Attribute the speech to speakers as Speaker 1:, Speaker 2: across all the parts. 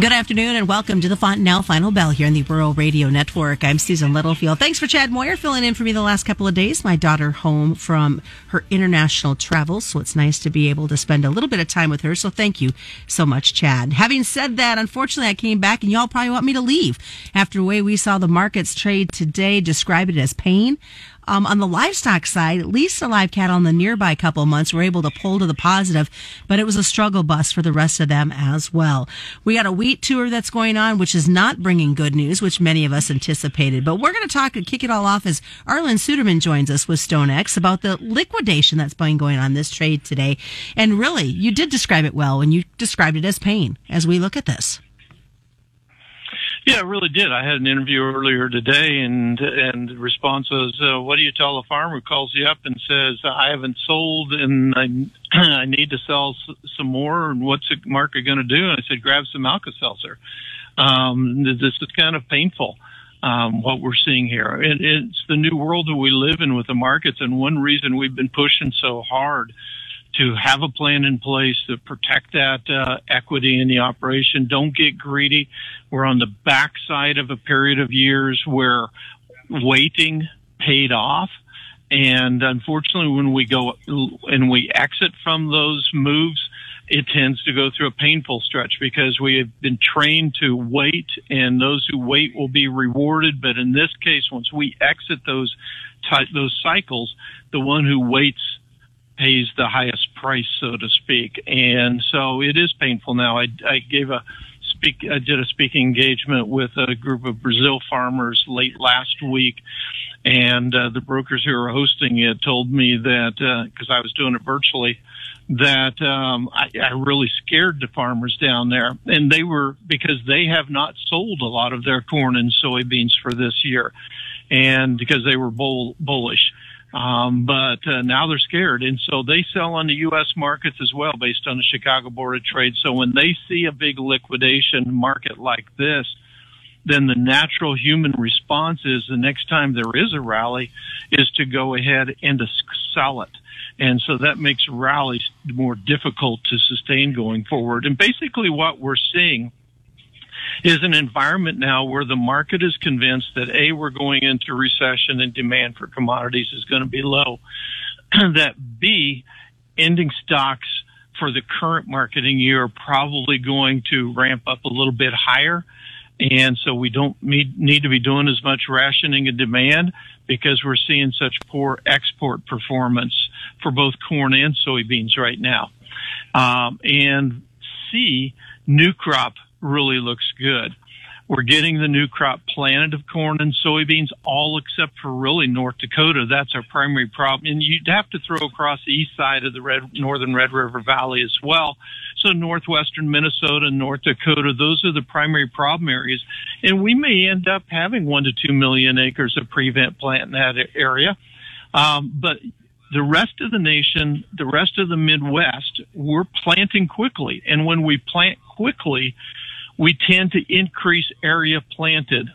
Speaker 1: Good afternoon and welcome to the Fontanelle Final Bell here in the Rural Radio Network. I'm Susan Littlefield. Thanks for Chad Moyer filling in for me the last couple of days. My daughter home from her international travels, so it's nice to be able to spend a little bit of time with her. So thank you so much, Chad. Having said that, unfortunately, I came back and y'all probably want me to leave after the way we saw the markets trade today. Describe it as pain. Um, on the livestock side, at least the live cattle in the nearby couple months were able to pull to the positive, but it was a struggle bus for the rest of them as well. We got a wheat tour that's going on, which is not bringing good news, which many of us anticipated. But we're going to talk and kick it all off as Arlan Suderman joins us with StoneX about the liquidation that's been going on this trade today. And really, you did describe it well when you described it as pain as we look at this.
Speaker 2: Yeah, I really did. I had an interview earlier today, and and the response was, uh, "What do you tell a farmer who calls you up and says I haven't sold and I I need to sell s- some more? And what's the market going to do?" And I said, "Grab some Alka Seltzer." Um, this is kind of painful. Um, what we're seeing here, it, it's the new world that we live in with the markets, and one reason we've been pushing so hard to have a plan in place to protect that uh, equity in the operation. Don't get greedy. We're on the backside of a period of years where waiting paid off. And unfortunately, when we go and we exit from those moves, it tends to go through a painful stretch because we have been trained to wait and those who wait will be rewarded. But in this case, once we exit those, those cycles, the one who waits pays the highest price, so to speak. And so it is painful now. I, I gave a speak, I did a speaking engagement with a group of Brazil farmers late last week. And uh, the brokers who were hosting it told me that, because uh, I was doing it virtually, that um, I, I really scared the farmers down there. And they were, because they have not sold a lot of their corn and soybeans for this year. And because they were bull, bullish. Um, but uh, now they're scared, and so they sell on the U.S. markets as well, based on the Chicago Board of Trade. So when they see a big liquidation market like this, then the natural human response is the next time there is a rally is to go ahead and to sell it. And so that makes rallies more difficult to sustain going forward. And basically what we're seeing is an environment now where the market is convinced that A, we're going into recession and demand for commodities is going to be low. that B, ending stocks for the current marketing year are probably going to ramp up a little bit higher. And so we don't need, need to be doing as much rationing of demand because we're seeing such poor export performance for both corn and soybeans right now. Um, and C, new crop really looks good. We're getting the new crop planted of corn and soybeans, all except for really North Dakota. That's our primary problem. And you'd have to throw across the east side of the Red, northern Red River Valley as well. So northwestern Minnesota and North Dakota, those are the primary problem areas. And we may end up having one to two million acres of prevent plant in that area. Um, but the rest of the nation, the rest of the Midwest, we're planting quickly. And when we plant quickly, we tend to increase area planted.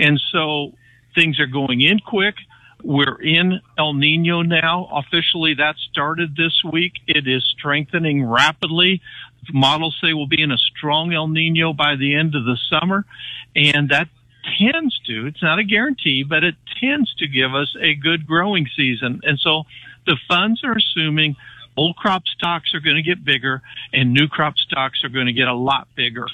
Speaker 2: And so things are going in quick. We're in El Nino now. Officially, that started this week. It is strengthening rapidly. Models say we'll be in a strong El Nino by the end of the summer. And that tends to, it's not a guarantee, but it tends to give us a good growing season. And so the funds are assuming old crop stocks are going to get bigger and new crop stocks are going to get a lot bigger.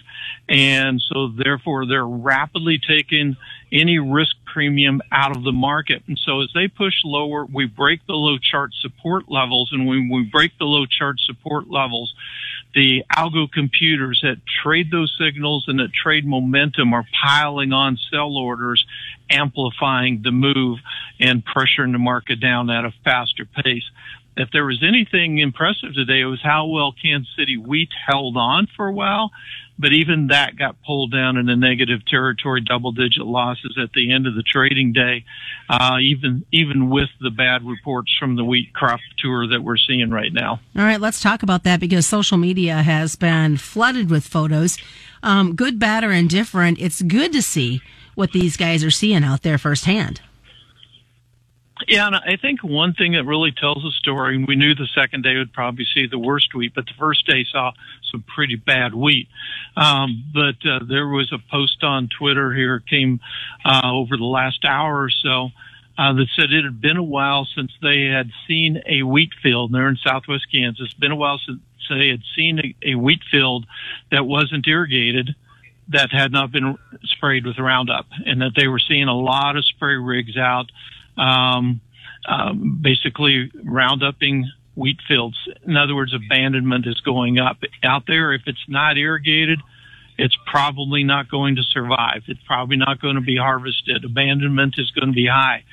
Speaker 2: And so therefore they're rapidly taking any risk premium out of the market. And so as they push lower, we break the low chart support levels. And when we break the low chart support levels, the algo computers that trade those signals and that trade momentum are piling on sell orders, amplifying the move and pressuring the market down at a faster pace if there was anything impressive today, it was how well Kansas City wheat held on for a while. But even that got pulled down in a negative territory, double digit losses at the end of the trading day, uh, even, even with the bad reports from the wheat crop tour that we're seeing right now.
Speaker 1: All right, let's talk about that because social media has been flooded with photos. Um, good, bad, or indifferent. It's good to see what these guys are seeing out there firsthand.
Speaker 2: Yeah, and I think one thing that really tells a story, and we knew the second day would probably see the worst wheat, but the first day saw some pretty bad wheat. Um, but uh, there was a post on Twitter here came uh, over the last hour or so uh, that said it had been a while since they had seen a wheat field. They're in southwest Kansas. Been a while since they had seen a, a wheat field that wasn't irrigated that had not been sprayed with Roundup, and that they were seeing a lot of spray rigs out, um, um, basically rounduping wheat fields. In other words, abandonment is going up out there. If it's not irrigated, it's probably not going to survive. It's probably not going to be harvested. Abandonment is going to be high.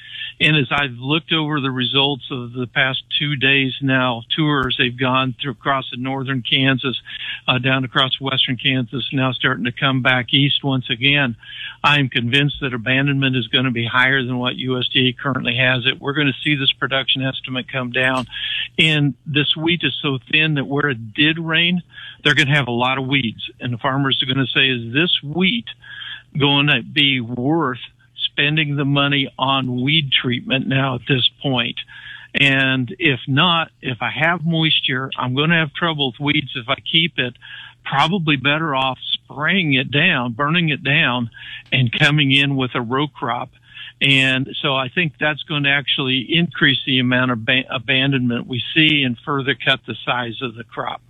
Speaker 2: And as I've looked over the results of the past two days now, tours they've gone through across the northern Kansas, uh, down across western Kansas, now starting to come back east once again. I'm convinced that abandonment is going to be higher than what USDA currently has it. We're going to see this production estimate come down. And this wheat is so thin that where it did rain, they're going to have a lot of weeds. And the farmers are going to say, is this wheat going to be worth spending the money on weed treatment now at this point. And if not, if I have moisture, I'm going to have trouble with weeds if I keep it. Probably better off spraying it down, burning it down, and coming in with a row crop. And so I think that's going to actually increase the amount of ba- abandonment we see and further cut the size of the crop.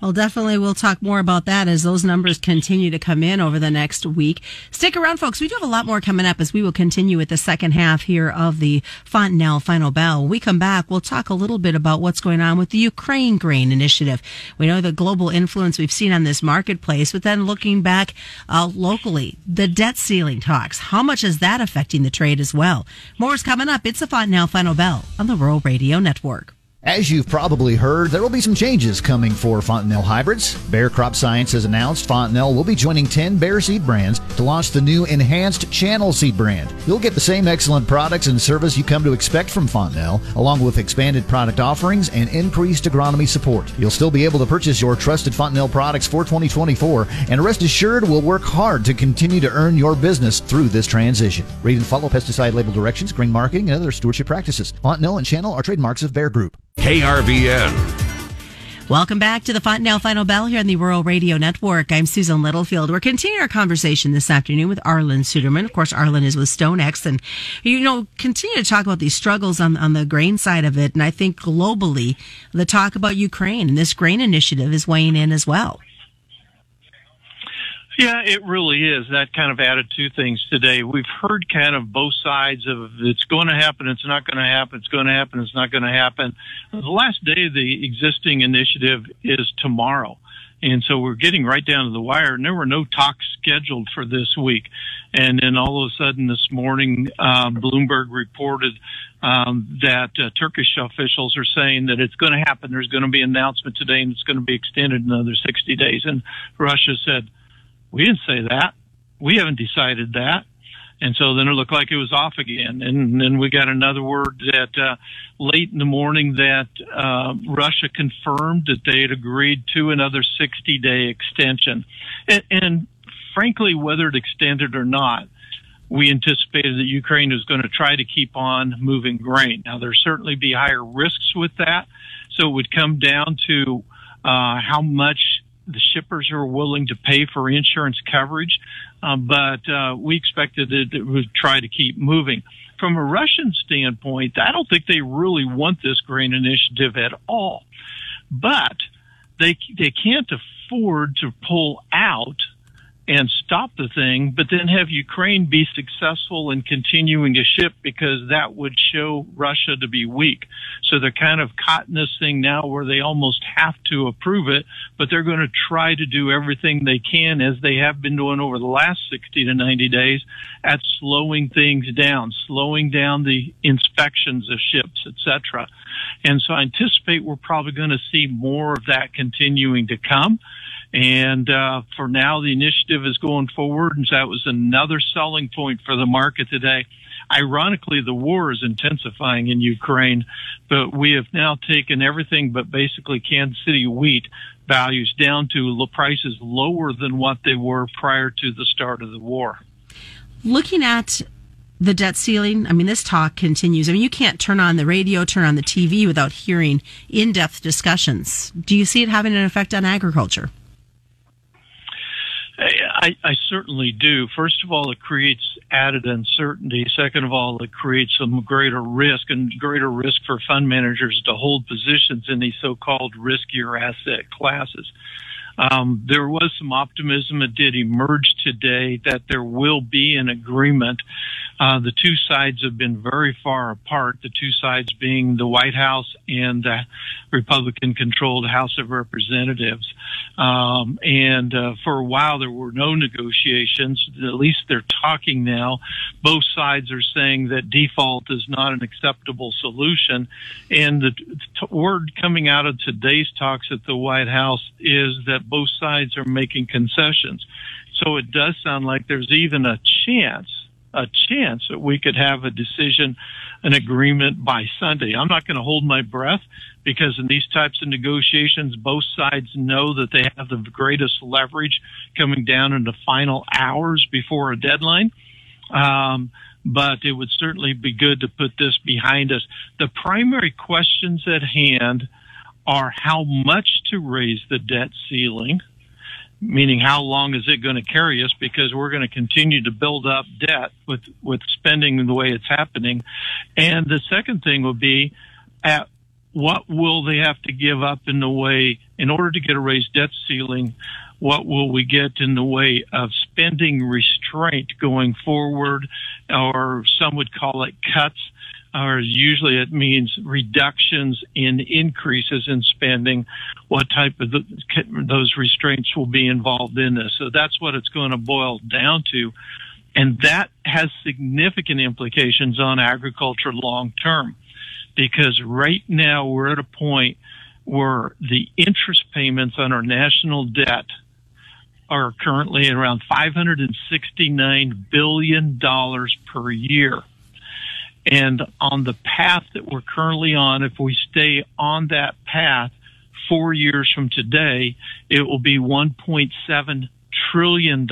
Speaker 1: Well, definitely we'll talk more about that as those numbers continue to come in over the next week. Stick around, folks. We do have a lot more coming up as we will continue with the second half here of the Fontanelle Final Bell. When we come back, we'll talk a little bit about what's going on with the Ukraine grain initiative. We know the global influence we've seen on this marketplace, but then looking back uh, locally, the debt ceiling talks. How much is that affecting the trade as well? More is coming up. It's the Fontanelle Final Bell on the Rural Radio Network.
Speaker 3: As you've probably heard, there will be some changes coming for Fontanelle hybrids. Bayer Crop Science has announced Fontanelle will be joining 10 Bayer seed brands to launch the new enhanced channel seed brand. You'll get the same excellent products and service you come to expect from Fontanelle, along with expanded product offerings and increased agronomy support. You'll still be able to purchase your trusted Fontanelle products for 2024, and rest assured we'll work hard to continue to earn your business through this transition. Read and follow pesticide label directions, grain marketing, and other stewardship practices. Fontanelle and Channel are trademarks of Bayer Group.
Speaker 4: KRVN.
Speaker 1: Welcome back to the Fontanelle Final Bell here on the Rural Radio Network. I'm Susan Littlefield. We're continuing our conversation this afternoon with Arlan Suderman. Of course, Arlan is with StoneX and, you know, continue to talk about these struggles on, on the grain side of it. And I think globally, the talk about Ukraine and this grain initiative is weighing in as well.
Speaker 2: Yeah, it really is. That kind of added two things today. We've heard kind of both sides of it's going to happen, it's not going to happen, it's going to happen, it's not going to happen. The last day of the existing initiative is tomorrow. And so we're getting right down to the wire, and there were no talks scheduled for this week. And then all of a sudden this morning, uh, Bloomberg reported um, that uh, Turkish officials are saying that it's going to happen. There's going to be an announcement today, and it's going to be extended another 60 days. And Russia said, we didn't say that. We haven't decided that. And so then it looked like it was off again. And then we got another word that uh, late in the morning that uh, Russia confirmed that they had agreed to another 60 day extension. And, and frankly, whether it extended or not, we anticipated that Ukraine was going to try to keep on moving grain. Now, there certainly be higher risks with that. So it would come down to uh, how much the shippers are willing to pay for insurance coverage, uh, but uh, we expected that it would try to keep moving. From a Russian standpoint, I don't think they really want this grain initiative at all, but they they can't afford to pull out and stop the thing, but then have Ukraine be successful in continuing to ship because that would show Russia to be weak. So they're kind of caught in this thing now where they almost have to approve it, but they're going to try to do everything they can as they have been doing over the last 60 to 90 days at slowing things down, slowing down the inspections of ships, etc. And so I anticipate we're probably going to see more of that continuing to come. And uh, for now, the initiative is going forward, and that was another selling point for the market today. Ironically, the war is intensifying in Ukraine, but we have now taken everything but basically Kansas City wheat values down to prices lower than what they were prior to the start of the war.
Speaker 1: Looking at the debt ceiling? I mean, this talk continues. I mean, you can't turn on the radio, turn on the TV without hearing in depth discussions. Do you see it having an effect on agriculture?
Speaker 2: I, I, certainly do. First of all, it creates added uncertainty. Second of all, it creates some greater risk and greater risk for fund managers to hold positions in these so-called riskier asset classes. Um, there was some optimism that did emerge today that there will be an agreement. Uh, the two sides have been very far apart, the two sides being the White House and the Republican controlled House of Representatives. Um, and uh, for a while, there were no negotiations. At least they're talking now. Both sides are saying that default is not an acceptable solution. And the t- word coming out of today's talks at the White House is that both sides are making concessions. So it does sound like there's even a chance, a chance that we could have a decision, an agreement by Sunday. I'm not going to hold my breath because in these types of negotiations, both sides know that they have the greatest leverage coming down in the final hours before a deadline. Um, but it would certainly be good to put this behind us. The primary questions at hand are how much to raise the debt ceiling, meaning how long is it going to carry us because we're going to continue to build up debt with, with spending the way it's happening. And the second thing would be at what will they have to give up in the way in order to get a raised debt ceiling? What will we get in the way of spending restraint going forward, or some would call it cuts? Or usually it means reductions in increases in spending. What type of the, those restraints will be involved in this? So that's what it's going to boil down to. And that has significant implications on agriculture long term because right now we're at a point where the interest payments on our national debt are currently around $569 billion per year. And on the path that we're currently on, if we stay on that path four years from today, it will be $1.7 trillion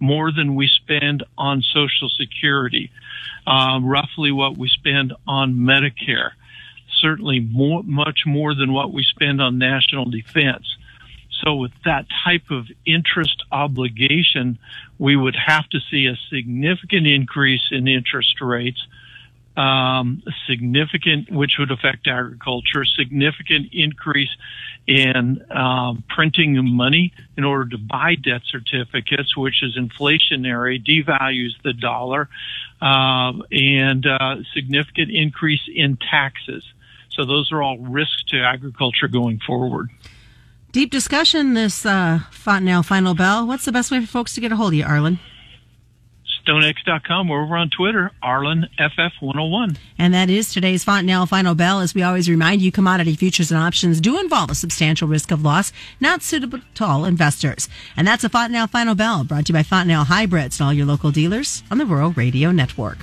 Speaker 2: more than we spend on Social Security, uh, roughly what we spend on Medicare, certainly more, much more than what we spend on national defense. So with that type of interest obligation, we would have to see a significant increase in interest rates um, significant, which would affect agriculture, significant increase in um, printing money in order to buy debt certificates, which is inflationary, devalues the dollar, uh, and uh, significant increase in taxes. So those are all risks to agriculture going forward.
Speaker 1: Deep discussion this uh, Final Bell. What's the best way for folks to get a hold of you, Arlan?
Speaker 2: StoneX.com. We're over on Twitter, ArlanFF101.
Speaker 1: And that is today's Fontanelle Final Bell. As we always remind you, commodity futures and options do involve a substantial risk of loss, not suitable to all investors. And that's a Fontanelle Final Bell brought to you by Fontanelle Hybrids and all your local dealers on the Rural Radio Network.